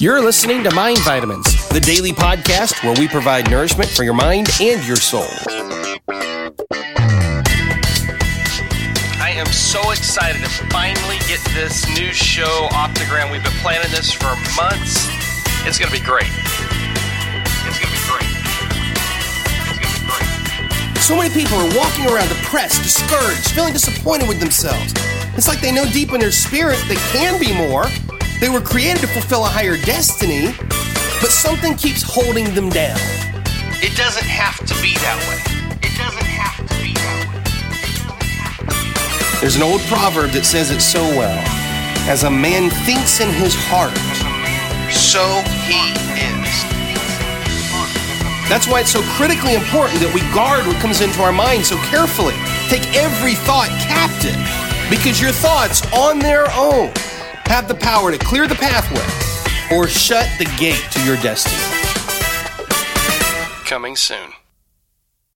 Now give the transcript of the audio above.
You're listening to Mind Vitamins, the daily podcast where we provide nourishment for your mind and your soul. I am so excited to finally get this new show off the ground. We've been planning this for months. It's going to be great. So many people are walking around depressed, discouraged, feeling disappointed with themselves. It's like they know deep in their spirit they can be more. They were created to fulfill a higher destiny, but something keeps holding them down. It doesn't have to be that way. It doesn't have to be that way. There's an old proverb that says it so well. As a man thinks in his heart, so he is. That's why it's so critically important that we guard what comes into our mind so carefully. Take every thought captive because your thoughts on their own have the power to clear the pathway or shut the gate to your destiny. Coming soon.